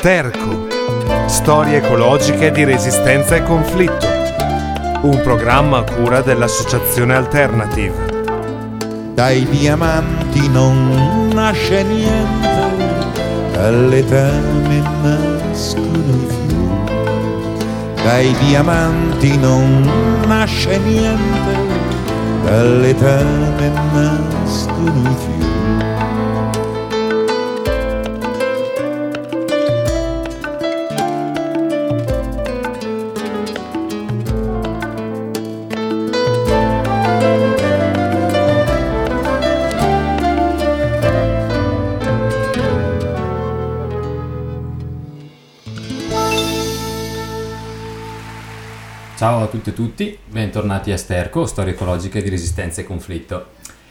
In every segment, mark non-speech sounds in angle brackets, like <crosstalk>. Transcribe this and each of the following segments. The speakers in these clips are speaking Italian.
Sterco. Storie ecologiche di resistenza e conflitto. Un programma a cura dell'Associazione Alternative. Dai diamanti non nasce niente, dalle tane nascono i fiori. Dai diamanti non nasce niente, dalle tane nascono i fiori. Tutte e tutti, bentornati a Sterco, storie ecologiche di resistenza e conflitto.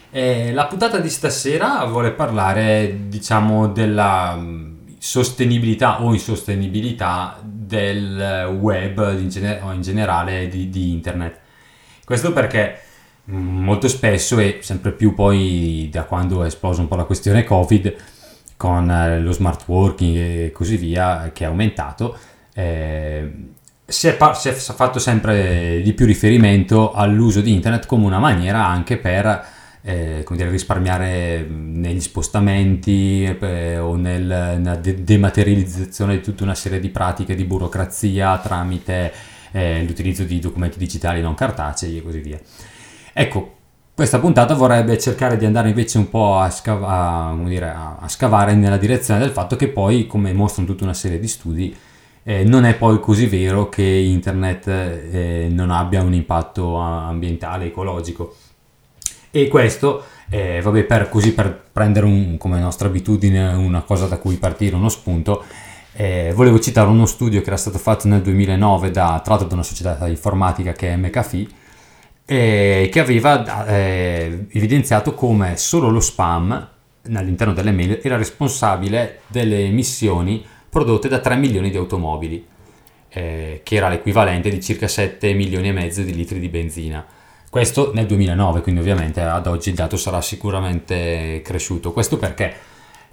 E la puntata di stasera vuole parlare, diciamo, della mm, sostenibilità o insostenibilità del web in gener- o in generale di, di internet. Questo perché mm, molto spesso e sempre più poi da quando è esplosa un po' la questione Covid con eh, lo smart working e così via che è aumentato, eh, si è, si è, fatto sempre di più riferimento all'uso di internet come una maniera anche per eh, dire, risparmiare negli spostamenti eh, o nel, nella de- dematerializzazione di tutta una serie di pratiche di burocrazia tramite eh, l'utilizzo di documenti digitali non cartacei e così via. Ecco, questa puntata vorrebbe cercare di andare invece un po' a, scav- a, dire, a scavare nella direzione del fatto che poi, come mostrano tutta una serie di studi, eh, non è poi così vero che internet eh, non abbia un impatto ambientale, ecologico. E questo, eh, vabbè, per, così per prendere un, come nostra abitudine una cosa da cui partire, uno spunto, eh, volevo citare uno studio che era stato fatto nel 2009 da, tratto da una società informatica che è McAfee, eh, che aveva eh, evidenziato come solo lo spam all'interno delle mail era responsabile delle emissioni prodotte da 3 milioni di automobili, eh, che era l'equivalente di circa 7 milioni e mezzo di litri di benzina. Questo nel 2009, quindi ovviamente ad oggi il dato sarà sicuramente cresciuto. Questo perché?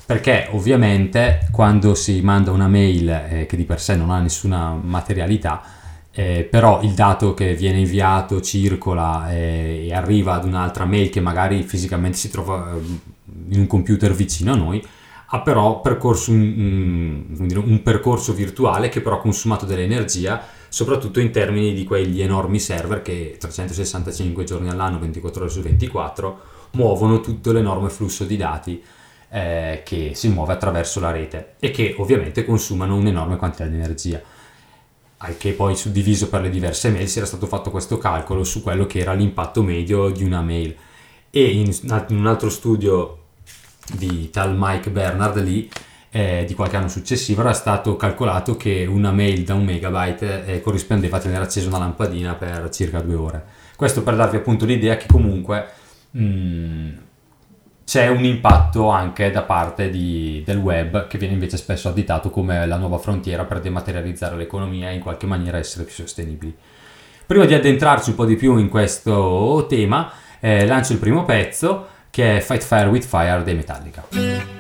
Perché ovviamente quando si manda una mail eh, che di per sé non ha nessuna materialità, eh, però il dato che viene inviato circola eh, e arriva ad un'altra mail che magari fisicamente si trova eh, in un computer vicino a noi, ha però percorso un, un, un, percorso virtuale che però ha consumato dell'energia, soprattutto in termini di quegli enormi server che 365 giorni all'anno, 24 ore su 24, muovono tutto l'enorme flusso di dati eh, che si muove attraverso la rete e che ovviamente consumano un'enorme quantità di energia. Al che poi suddiviso per le diverse mail si era stato fatto questo calcolo su quello che era l'impatto medio di una mail. E in, in un altro studio di tal Mike Bernard lì eh, di qualche anno successivo era stato calcolato che una mail da un megabyte eh, corrispondeva a tenere accesa una lampadina per circa due ore. Questo per darvi appunto l'idea che comunque mh, mm, c'è un impatto anche da parte di, del web che viene invece spesso additato come la nuova frontiera per dematerializzare l'economia e in qualche maniera essere più sostenibili. Prima di addentrarci un po' di più in questo tema, eh, lancio il primo pezzo che è Fight Fire with Fire dei Metallica.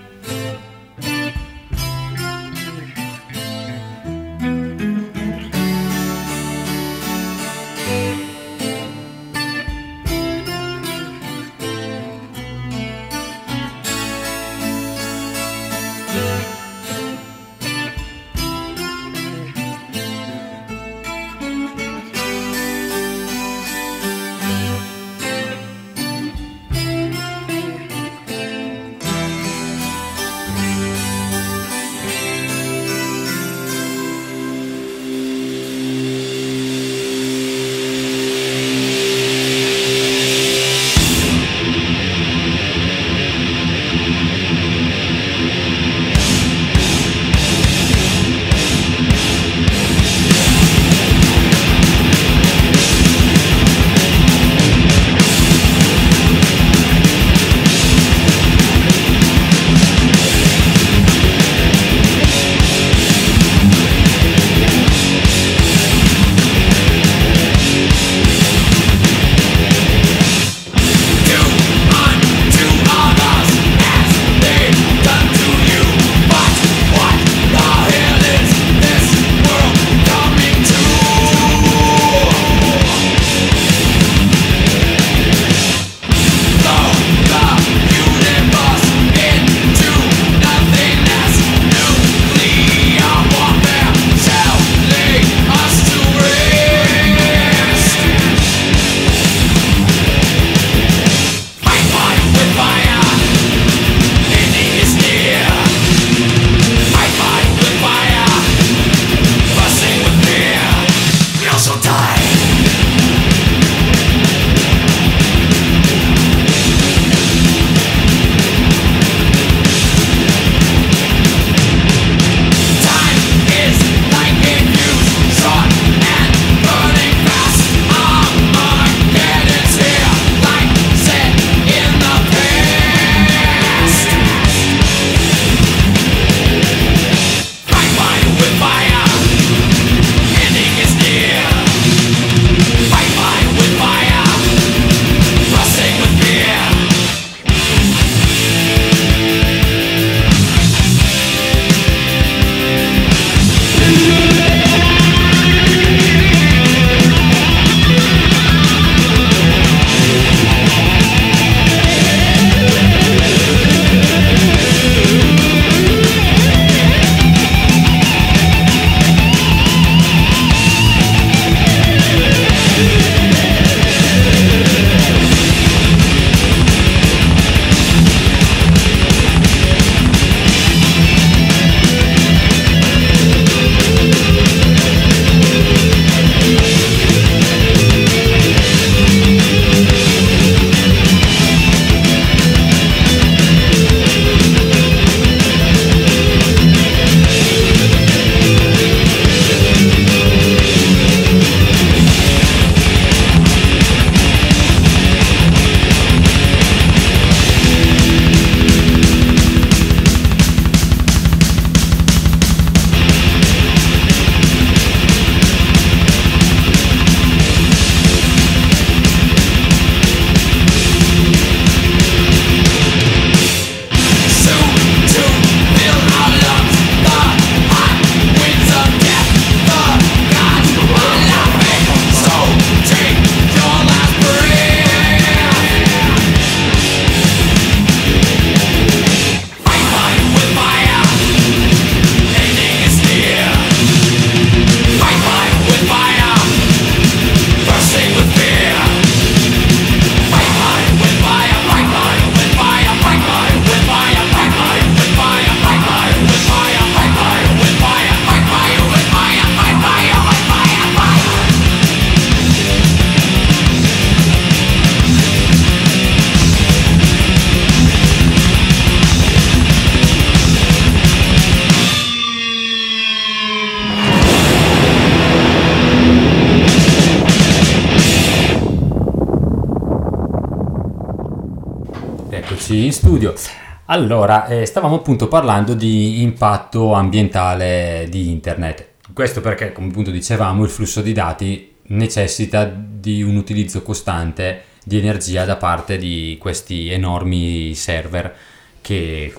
Allora, eh, stavamo appunto parlando di impatto ambientale di internet. Questo perché, come appunto dicevamo, il flusso di dati necessita di un utilizzo costante di energia da parte di questi enormi server che,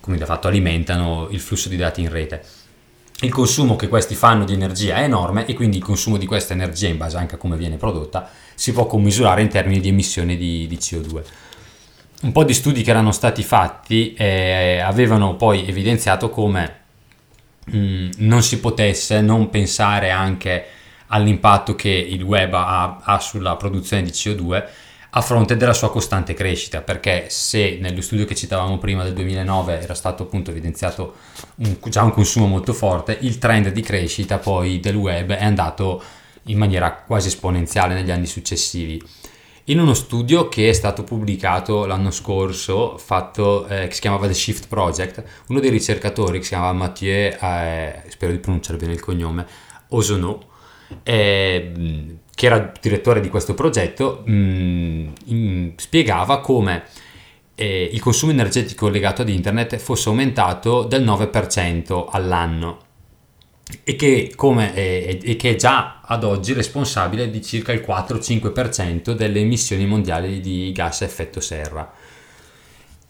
come da fatto, alimentano il flusso di dati in rete. Il consumo che questi fanno di energia è enorme e quindi il consumo di questa energia, in base anche a come viene prodotta, si può commisurare in termini di emissioni di, di CO2 un po' di studi che erano stati fatti eh, avevano poi evidenziato come mh, mm, non si potesse non pensare anche all'impatto che il web ha, ha, sulla produzione di CO2 a fronte della sua costante crescita, perché se nello studio che citavamo prima del 2009 era stato appunto evidenziato un, già un consumo molto forte, il trend di crescita poi del web è andato in maniera quasi esponenziale negli anni successivi in uno studio che è stato pubblicato l'anno scorso, fatto, eh, che si chiamava The Shift Project, uno dei ricercatori che si chiamava Mathieu, eh, spero di pronunciare bene il cognome, Osonot, eh, che era direttore di questo progetto, mh, in, spiegava come eh, il consumo energetico legato ad internet fosse aumentato del 9% all'anno e che, come, eh, e che è già ad oggi responsabile di circa il 4-5% delle emissioni mondiali di gas a effetto serra.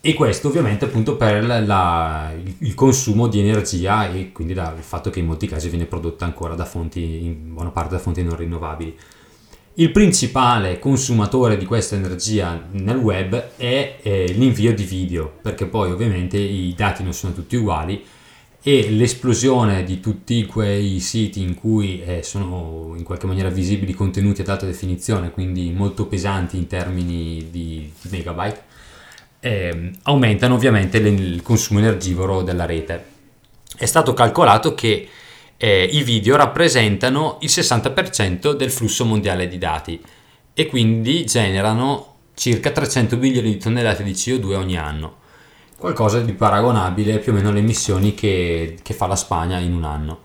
E questo ovviamente appunto per la, il consumo di energia e quindi da, il fatto che in molti casi viene prodotta ancora da fonti, in buona parte da fonti non rinnovabili. Il principale consumatore di questa energia nel web è eh, l'invio di video, perché poi ovviamente i dati non sono tutti uguali e l'esplosione di tutti quei siti in cui eh, sono in qualche maniera visibili contenuti ad alta definizione, quindi molto pesanti in termini di, di megabyte, eh, aumentano ovviamente il consumo energivoro della rete. È stato calcolato che eh, i video rappresentano il 60% del flusso mondiale di dati e quindi generano circa 300 milioni di tonnellate di CO2 ogni anno qualcosa di paragonabile più o meno alle emissioni che, che fa la Spagna in un anno.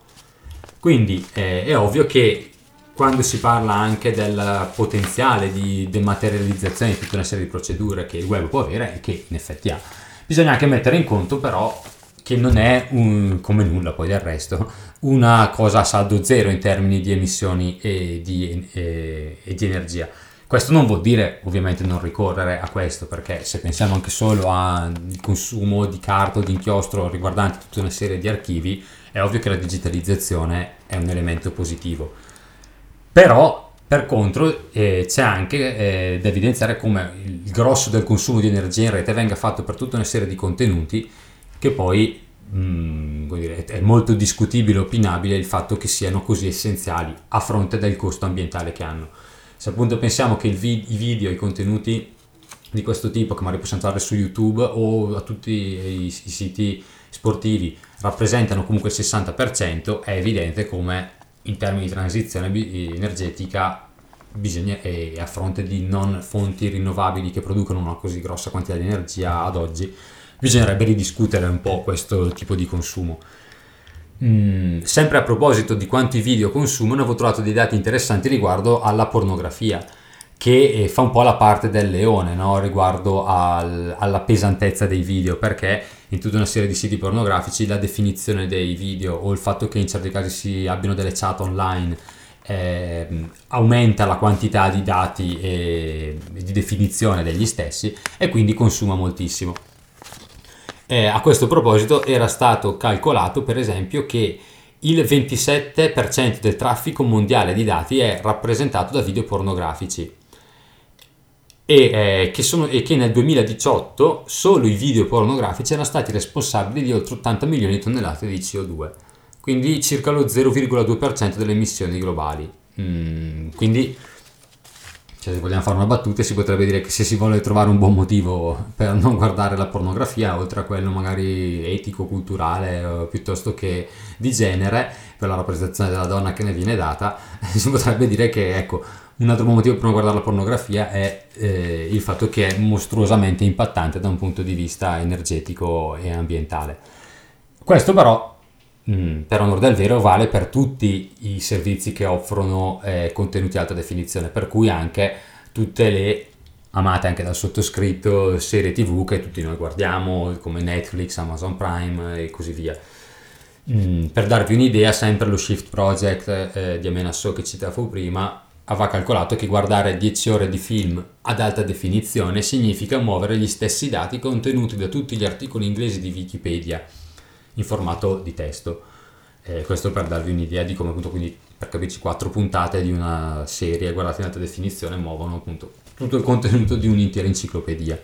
Quindi eh, è ovvio che quando si parla anche del potenziale di dematerializzazione di tutta una serie di procedure che il web può avere e che in effetti ha, bisogna anche mettere in conto però che non è un, come nulla poi del resto una cosa a saldo zero in termini di emissioni e di, e, e di energia questo non vuol dire ovviamente non ricorrere a questo, perché se pensiamo anche solo al consumo di carta o di inchiostro riguardante tutta una serie di archivi, è ovvio che la digitalizzazione è un elemento positivo. Però, per contro, eh, c'è anche eh, da evidenziare come il grosso del consumo di energia in rete venga fatto per tutta una serie di contenuti che poi mm, dire, è molto discutibile, opinabile il fatto che siano così essenziali a fronte del costo ambientale che hanno se appunto pensiamo che vi- i video, i contenuti di questo tipo che magari possiamo trovare su YouTube o a tutti i, i siti sportivi rappresentano comunque il 60%, è evidente come in termini di transizione energetica bisogna, e a fronte di non fonti rinnovabili che producono una così grossa quantità di energia ad oggi, bisognerebbe ridiscutere un po' questo tipo di consumo. Mm, sempre a proposito di quanti video consumano, avevo trovato dei dati interessanti riguardo alla pornografia, che eh, fa un po' la parte del leone no? riguardo al, alla pesantezza dei video, perché in tutta una serie di siti pornografici la definizione dei video o il fatto che in certi casi si abbiano delle chat online eh, aumenta la quantità di dati e di definizione degli stessi e quindi consuma moltissimo. Eh, a questo proposito era stato calcolato per esempio che il 27% del traffico mondiale di dati è rappresentato da video pornografici e, eh, che sono, e, che nel 2018 solo i video pornografici erano stati responsabili di oltre 80 milioni di tonnellate di CO2, quindi circa lo 0,2% delle emissioni globali. Mm, quindi cioè, se vogliamo fare una battuta, si potrebbe dire che se si vuole trovare un buon motivo per non guardare la pornografia, oltre a quello magari etico, culturale, piuttosto che di genere, per la rappresentazione della donna che ne viene data, <laughs> si potrebbe dire che ecco, un altro motivo per non guardare la pornografia è eh, il fatto che è mostruosamente impattante da un punto di vista energetico e ambientale. Questo però Mm, per onore del vero vale per tutti i servizi che offrono eh, contenuti alta definizione, per cui anche tutte le amate anche dal sottoscritto, serie tv che tutti noi guardiamo, come Netflix, Amazon Prime e così via. Mm, per darvi un'idea, sempre lo Shift Project eh, di Amena So che citavo prima aveva calcolato che guardare 10 ore di film ad alta definizione significa muovere gli stessi dati contenuti da tutti gli articoli inglesi di Wikipedia in formato di testo. Eh, questo per darvi un'idea di come appunto quindi per capirci quattro puntate di una serie guardate in alta definizione muovono appunto tutto il contenuto di un'intera enciclopedia.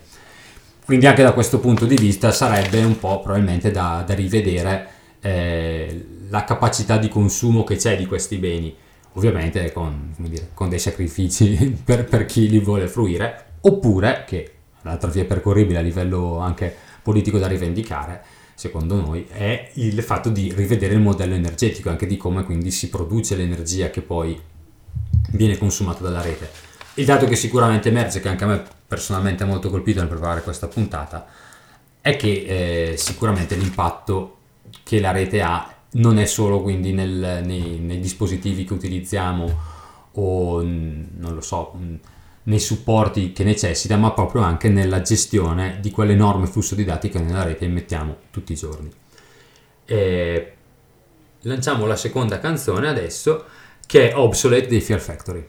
Quindi anche da questo punto di vista sarebbe un po' probabilmente da, da rivedere eh, la capacità di consumo che c'è di questi beni ovviamente con, dire, con dei sacrifici <laughs> per, per, chi li vuole fruire, oppure, che l'altra via percorribile a livello anche politico da rivendicare, secondo noi, è il fatto di rivedere il modello energetico, anche di come quindi si produce l'energia che poi viene consumata dalla rete. Il dato che sicuramente emerge, che anche a me personalmente ha molto colpito nel preparare questa puntata, è che eh, sicuramente l'impatto che la rete ha non è solo quindi nel, nei, nei, dispositivi che utilizziamo o non lo so, nei supporti che necessita, ma proprio anche nella gestione di quell'enorme flusso di dati che nella rete immettiamo tutti i giorni. E lanciamo la seconda canzone adesso che è Obsolete dei Fear Factory.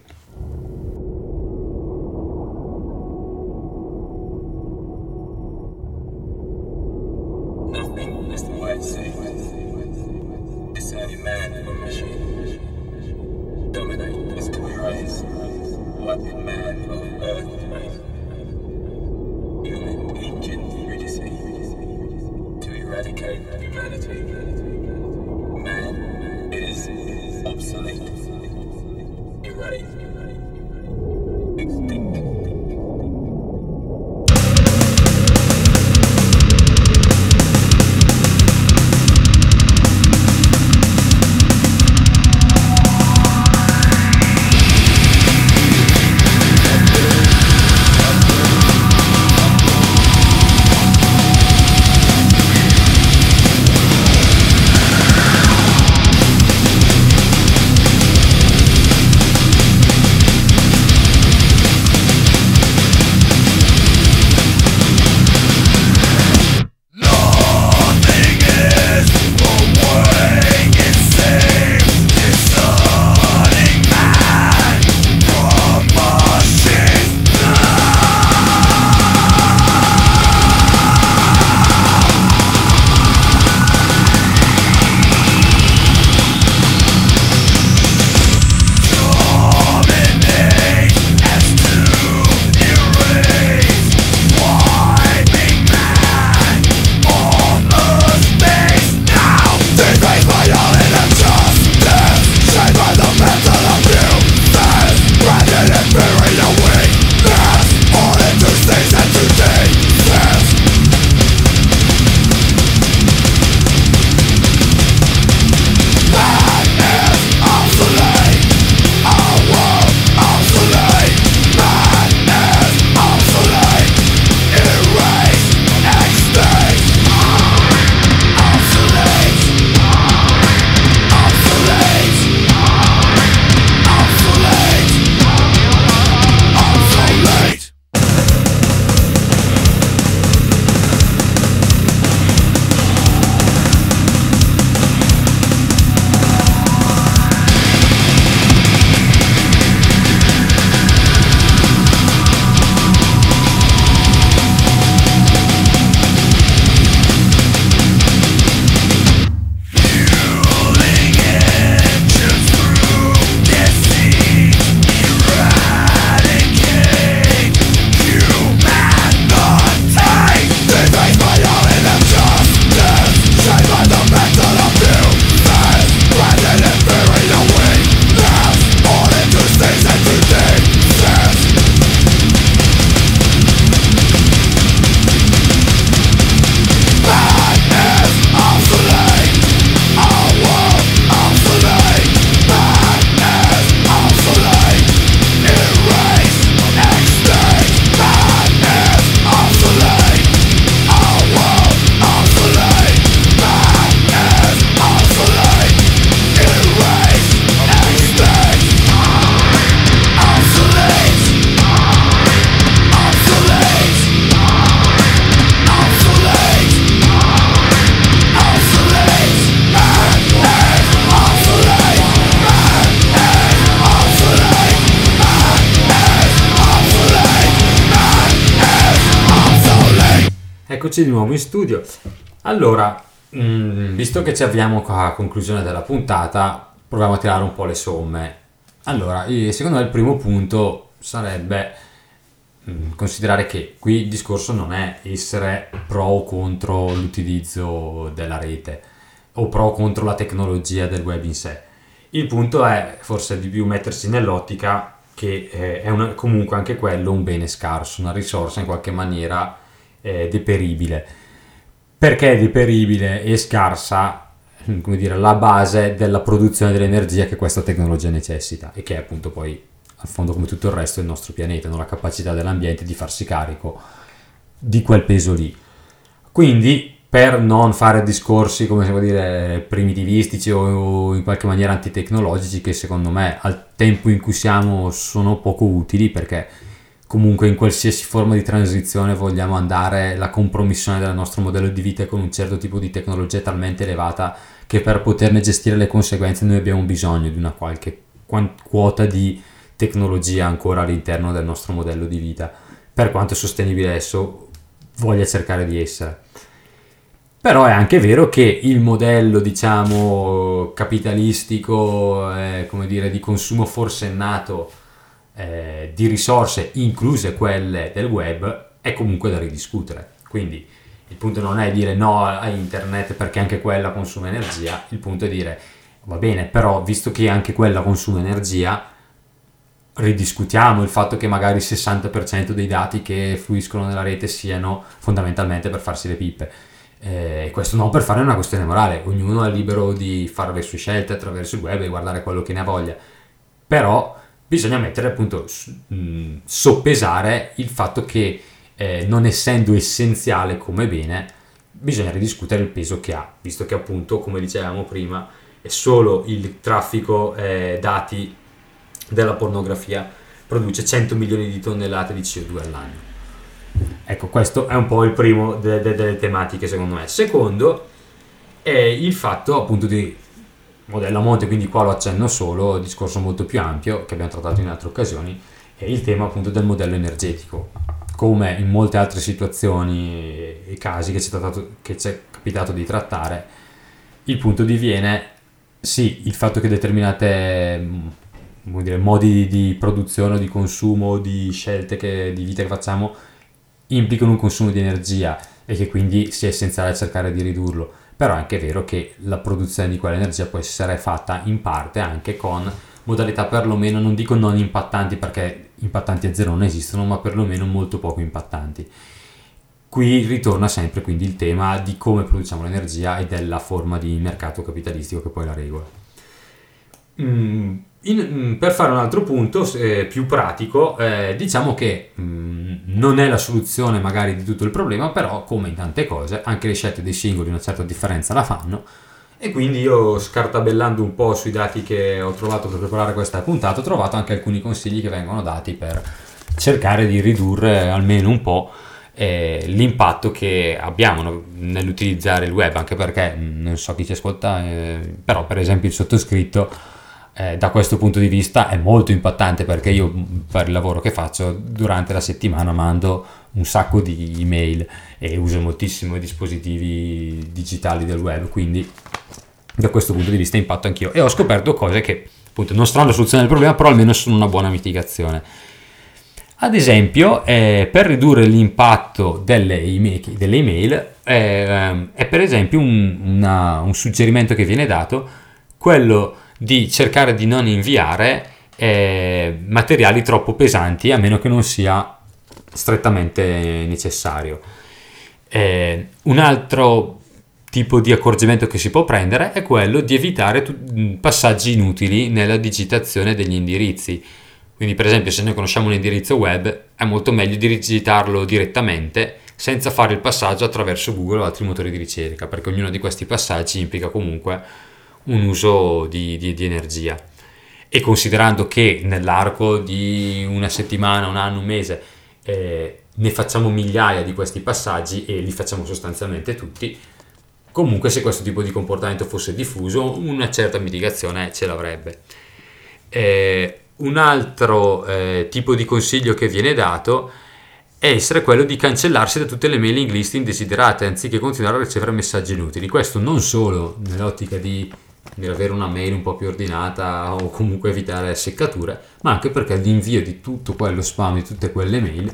Eccoci di nuovo in studio. Allora, mh, mm, visto che ci avviamo a conclusione della puntata, proviamo a tirare un po' le somme. Allora, secondo me il primo punto sarebbe mh, mm, considerare che qui il discorso non è essere pro o contro l'utilizzo della rete o pro o contro la tecnologia del web in sé. Il punto è forse di più mettersi nell'ottica che eh, è una, comunque anche quello un bene scarso, una risorsa in qualche maniera eh, deperibile. Perché è deperibile e scarsa come dire, la base della produzione dell'energia che questa tecnologia necessita e che è appunto poi al fondo come tutto il resto del nostro pianeta, no? la capacità dell'ambiente di farsi carico di quel peso lì. Quindi per non fare discorsi come si può dire primitivistici o in qualche maniera antitecnologici che secondo me al tempo in cui siamo sono poco utili perché comunque in qualsiasi forma di transizione vogliamo andare la compromissione del nostro modello di vita con un certo tipo di tecnologia talmente elevata che per poterne gestire le conseguenze noi abbiamo bisogno di una qualche quota di tecnologia ancora all'interno del nostro modello di vita per quanto sostenibile esso voglia cercare di essere. Però è anche vero che il modello, diciamo, capitalistico, eh, come dire, di consumo forsennato eh, di risorse, incluse quelle del web, è comunque da ridiscutere. Quindi il punto non è dire no a internet perché anche quella consuma energia, il punto è dire va bene, però visto che anche quella consuma energia, ridiscutiamo il fatto che magari il 60% dei dati che fluiscono nella rete siano fondamentalmente per farsi le pippe eh, questo non per fare una questione morale, ognuno è libero di fare le sue scelte attraverso il web e guardare quello che ne ha voglia, però bisogna mettere appunto, mh, soppesare il fatto che eh, non essendo essenziale come bene, bisogna ridiscutere il peso che ha, visto che appunto, come dicevamo prima, è solo il traffico eh, dati della pornografia produce 100 milioni di tonnellate di CO2 all'anno. Ecco, questo è un po' il primo de- de- delle tematiche secondo me. Secondo è il fatto appunto di modello a monte, quindi qua lo accenno solo, discorso molto più ampio che abbiamo trattato in altre occasioni, è il tema appunto del modello energetico. Come in molte altre situazioni e casi che ci, trattato, che ci è capitato di trattare, il punto diviene sì, il fatto che determinate dire, modi di produzione o di consumo, di scelte che, di vita che facciamo implicano un consumo di energia e che quindi sia essenziale cercare di ridurlo. Però è anche vero che la produzione di quell'energia può essere fatta in parte anche con modalità perlomeno, non dico non impattanti perché impattanti a zero non esistono, ma perlomeno molto poco impattanti. Qui ritorna sempre quindi il tema di come produciamo l'energia e della forma di mercato capitalistico che poi la regola. Mm in, mm, per fare un altro punto eh, più pratico, eh, diciamo che mh, mm, non è la soluzione magari di tutto il problema, però come in tante cose, anche le scelte dei singoli una certa differenza la fanno. E quindi io scartabellando un po' sui dati che ho trovato per preparare questa puntata, ho trovato anche alcuni consigli che vengono dati per cercare di ridurre almeno un po' eh, l'impatto che abbiamo nell'utilizzare il web, anche perché mm, non so chi ci ascolta, eh, però per esempio il sottoscritto eh, da questo punto di vista è molto impattante perché io per il lavoro che faccio durante la settimana mando un sacco di email e uso moltissimo i dispositivi digitali del web, quindi da questo punto di vista impatto anch'io e ho scoperto cose che appunto non saranno la soluzione del problema, però almeno sono una buona mitigazione. Ad esempio, eh, per ridurre l'impatto delle email, delle email eh, è per esempio un, una, un suggerimento che viene dato quello di cercare di non inviare eh, materiali troppo pesanti a meno che non sia strettamente necessario. Eh, un altro tipo di accorgimento che si può prendere è quello di evitare t- passaggi inutili nella digitazione degli indirizzi. Quindi per esempio se noi conosciamo un indirizzo web è molto meglio di digitarlo direttamente senza fare il passaggio attraverso Google o altri motori di ricerca, perché ognuno di questi passaggi implica comunque un uso di, di, di energia. E considerando che nell'arco di una settimana, un anno, un mese, eh, ne facciamo migliaia di questi passaggi e li facciamo sostanzialmente tutti, comunque se questo tipo di comportamento fosse diffuso, una certa mitigazione ce l'avrebbe. Eh, un altro eh, tipo di consiglio che viene dato è essere quello di cancellarsi da tutte le mailing list indesiderate anziché continuare a ricevere messaggi inutili. Questo non solo nell'ottica di, di avere una mail un po' più ordinata o comunque evitare seccature, ma anche perché l'invio di tutto quello spam, di tutte quelle mail,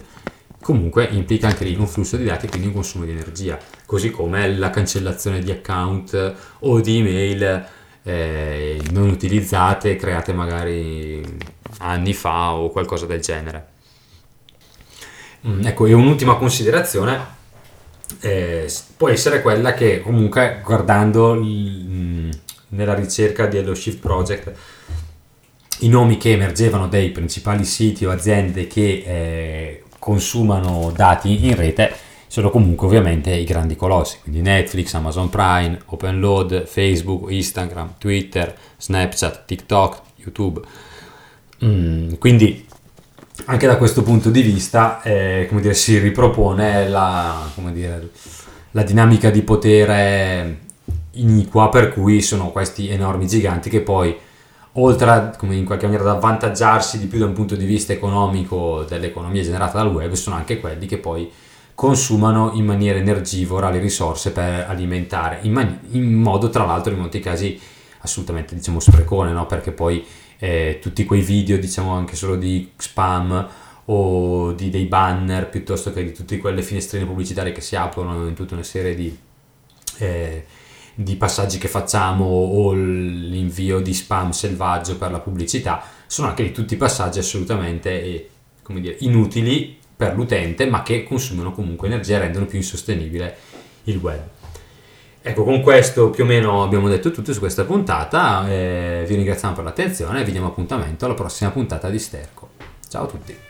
comunque implica anche lì un flusso di dati e quindi un consumo di energia, così come la cancellazione di account o di email eh, non utilizzate, create magari anni fa o qualcosa del genere. Mm, ecco, e un'ultima considerazione eh, può essere quella che comunque guardando il, mm, nella ricerca dello Shift Project i nomi che emergevano dei principali siti o aziende che eh, consumano dati in rete sono comunque ovviamente i grandi colossi, quindi Netflix, Amazon Prime, OpenLoad, Facebook, Instagram, Twitter, Snapchat, TikTok, YouTube. Mm, quindi anche da questo punto di vista eh, come dire, si ripropone la, dire, la, dinamica di potere iniqua per cui sono questi enormi giganti che poi oltre a come in qualche maniera ad avvantaggiarsi di più da un punto di vista economico dell'economia generata dal web sono anche quelli che poi consumano in maniera energivora le risorse per alimentare in, man- in modo tra l'altro in molti casi assolutamente diciamo sprecone no? perché poi eh, tutti quei video diciamo anche solo di spam o di dei banner piuttosto che di tutte quelle finestrine pubblicitarie che si aprono in tutta una serie di, eh, di passaggi che facciamo o l'invio di spam selvaggio per la pubblicità sono anche lì tutti passaggi assolutamente eh, dire, inutili per l'utente ma che consumano comunque energia e rendono più insostenibile il web. Ecco, con questo più o meno abbiamo detto tutto su questa puntata, eh, vi ringraziamo per l'attenzione e vi diamo appuntamento alla prossima puntata di Sterco. Ciao a tutti!